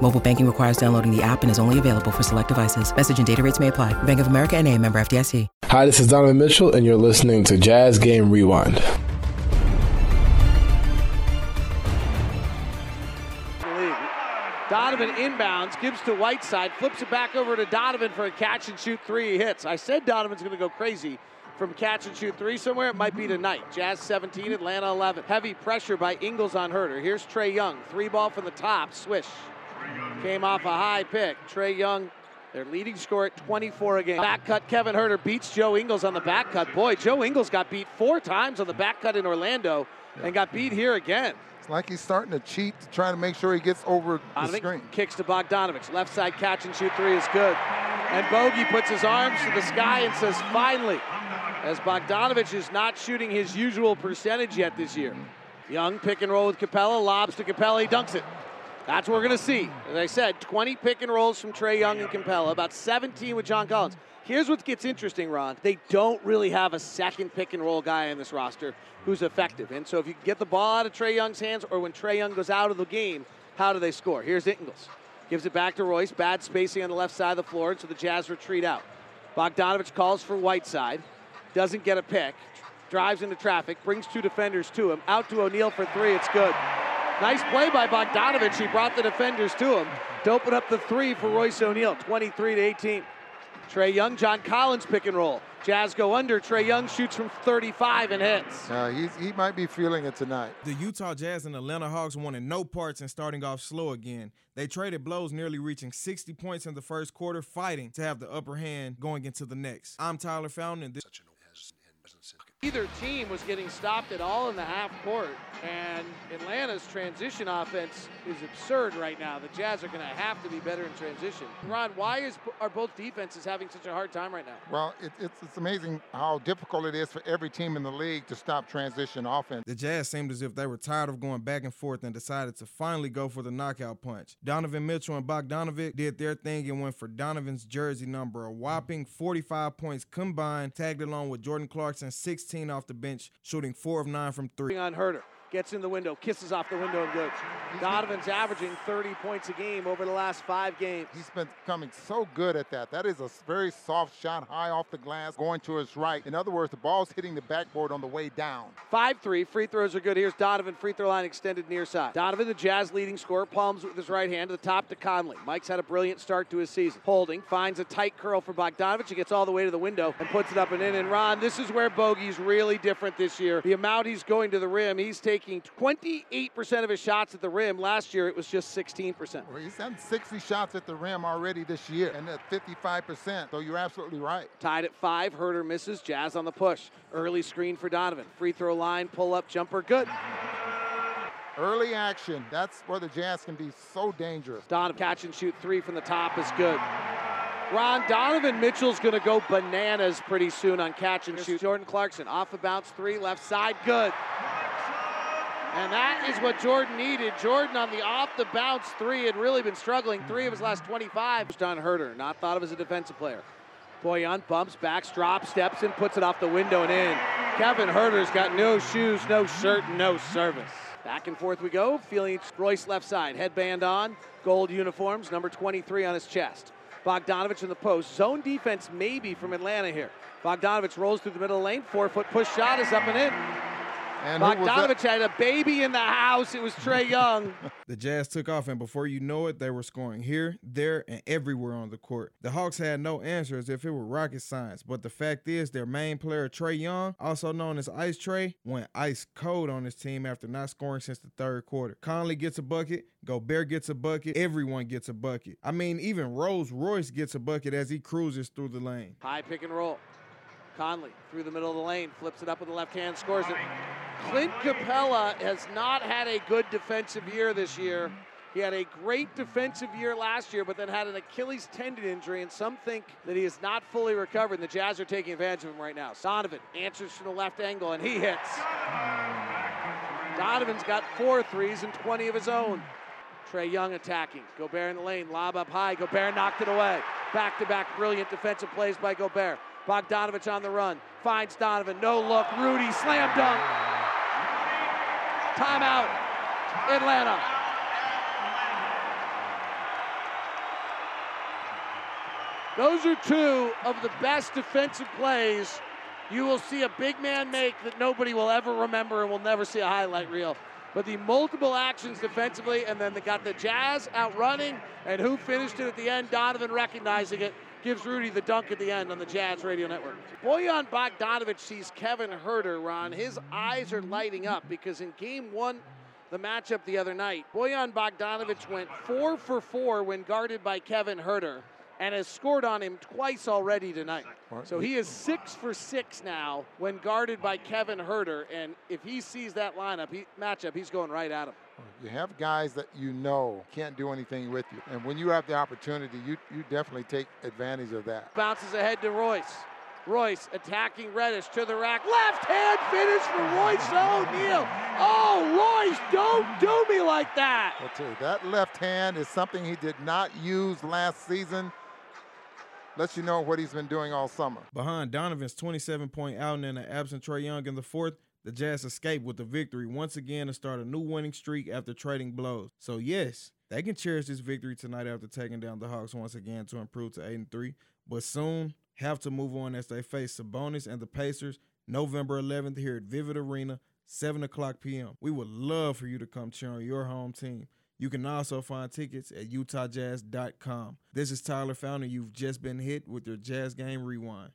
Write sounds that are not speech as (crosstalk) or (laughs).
Mobile banking requires downloading the app and is only available for select devices. Message and data rates may apply. Bank of America and a member FDIC. Hi, this is Donovan Mitchell, and you're listening to Jazz Game Rewind. Donovan inbounds, gives to Whiteside, flips it back over to Donovan for a catch and shoot three. He hits. I said Donovan's going to go crazy from catch and shoot three somewhere. It might be tonight. Jazz 17, Atlanta 11. Heavy pressure by Ingles on Huerter. Here's Trae Young. Three ball from the top. Swish. Came off a high pick. Trae Young, their leading scorer at 24 a game. Back cut, Kevin Huerter beats Joe Ingles on the back cut. Boy, Joe Ingles got beat four times on the back cut in Orlando and got beat here again. It's like he's starting to cheat to try to make sure he gets over the screen. Kicks to Bogdanovich. Left side catch and shoot three is good. And Bogey puts his arms to the sky and says, finally, as Bogdanovich is not shooting his usual percentage yet this year. Mm-hmm. Young pick and roll with Capela, lobs to Capela, he dunks it. That's what we're going to see. As I said, 20 pick and rolls from Trae Young and Capela, about 17 with John Collins. Here's what gets interesting, Ron. They don't really have a second pick and roll guy in this roster who's effective. And so if you get the ball out of Trae Young's hands or when Trae Young goes out of the game, how do they score? Here's Ingles. Gives it back to Royce. Bad spacing on the left side of the floor, so the Jazz retreat out. Bogdanovich calls for Whiteside. Doesn't get a pick. Drives into traffic. Brings two defenders to him. Out to O'Neale for three. It's good. Nice play by Bogdanovich. He brought the defenders to him to open up the three for Royce O'Neale. 23 to 18. Trae Young, John Collins pick and roll. Jazz go under. Trae Young shoots from 35 and hits. Uh, he's, he might be feeling it tonight. The Utah Jazz and Atlanta Hawks wanted no parts in starting off slow again. They traded blows, nearly reaching 60 points in the first quarter, fighting to have the upper hand going into the next. I'm Tyler Fountain, and this. Either team was getting stopped at all in the half court, and Atlanta's transition offense is absurd right now. The Jazz are going to have to be better in transition. Ron, why is are both defenses having such a hard time right now? Well, it, it's, it's amazing how difficult it is for every team in the league to stop transition offense. The Jazz seemed as if they were tired of going back and forth and decided to finally go for the knockout punch. Donovan Mitchell and Bogdanovic did their thing and went for Donovan's jersey number, a whopping 45 points combined, tagged along with Jordan Clarkson, 16 off the bench, shooting four of nine from three. On Huerter. Gets in the window, kisses off the window and good. Donovan's averaging 30 points a game over the last five games. He's been coming so good at that. That is a very soft shot, high off the glass, going to his right. In other words, the ball's hitting the backboard on the way down. 5 3. Free throws are good. Here's Donovan, free throw line extended near side. Donovan, the Jazz leading scorer, palms with his right hand to the top to Conley. Mike's had a brilliant start to his season. Holding, finds a tight curl for Bogdanovich. He gets all the way to the window and puts it up and in. And Ron, this is where Bogey's really different this year. The amount he's going to the rim, he's taking 20 28% of his shots at the rim. Last year, it was just 16%. Well, he's had 60 shots at the rim already this year, and at 55%. So you're absolutely right. Tied at five. Huerter misses. Jazz on the push. Early screen for Donovan. Free throw line, pull up, jumper, good. Early action. That's where the Jazz can be so dangerous. Donovan catch and shoot three from the top is good. Ron Donovan Mitchell's going to go bananas pretty soon on catch and shoot. Jordan Clarkson off a bounce three, left side, good. And that is what Jordan needed. Jordan on the off the bounce three had really been struggling. Three of his last 25. Don Huerter, not thought of as a defensive player. Bojan bumps, backs, drops, steps in, puts it off the window and in. Kevin Huerter's got no shoes, no shirt, and no service. Back and forth we go. Feeling Royce left side. Headband on, gold uniforms, number 23 on his chest. Bogdanovich in the post. Zone defense maybe from Atlanta here. Bogdanovich rolls through the middle lane. Four foot push shot is up and in. And Bogdanovich had a baby in the house. It was Trae (laughs) Young. the Jazz took off, and before you know it, they were scoring here, there, and everywhere on the court. The Hawks had no answer as if it were rocket science, but the fact is, their main player, Trae Young, also known as Ice Trae, went ice cold on his team after not scoring since the third quarter. Conley gets a bucket, Gobert gets a bucket, everyone gets a bucket. I mean, even Rose Royce gets a bucket as he cruises through the lane. High pick and roll. Conley through the middle of the lane, flips it up with the left hand, scores it. Clint Capela has not had a good defensive year this year. He had a great defensive year last year, but then had an Achilles tendon injury, and some think that he is not fully recovered. And the Jazz are taking advantage of him right now. Donovan answers from the left angle, and he hits. Donovan's got four threes and 20 of his own. Trae Young attacking. Gobert in the lane, lob up high. Gobert knocked it away. Back to back brilliant defensive plays by Gobert. Bogdanovich on the run. Finds Donovan. No look. Rudy slam dunk. Timeout. Atlanta. Those are two of the best defensive plays you will see a big man make that nobody will ever remember and will never see a highlight reel. But the multiple actions defensively, and then they got the Jazz out running, and who finished it at the end? Donovan recognizing it, gives Rudy the dunk at the end on the Jazz Radio Network. Bojan Bogdanovich sees Kevin Huerter, Ron. His eyes are lighting up because in game one, the matchup the other night, Bojan Bogdanovich went four for four when guarded by Kevin Huerter and has scored on him twice already tonight. So he is six for six now when guarded by Kevin Huerter, and if he sees that lineup he, matchup, he's going right at him. You have guys that you know can't do anything with you, and when you have the opportunity, you you definitely take advantage of that. Bounces ahead to Royce. Royce attacking Reddish to the rack. Left hand finish for Royce O'Neale. Oh, Royce, don't do me like that. I'll tell you, that left hand is something he did not use last season lets you know what he's been doing all summer. Behind Donovan's 27 point outing and the absent Trae Young in the fourth, the Jazz escaped with the victory once again to start a new winning streak after trading blows. So yes, they can cherish this victory tonight after taking down the Hawks once again to improve to 8 and 3, but soon have to move on as they face Sabonis and the Pacers November 11th here at Vivint Arena, 7 o'clock p.m. We would love for you to come cheer on your home team. You can also find tickets at utahjazz.com. This is Tyler Fountain. You've just been hit with your Jazz Game Rewind.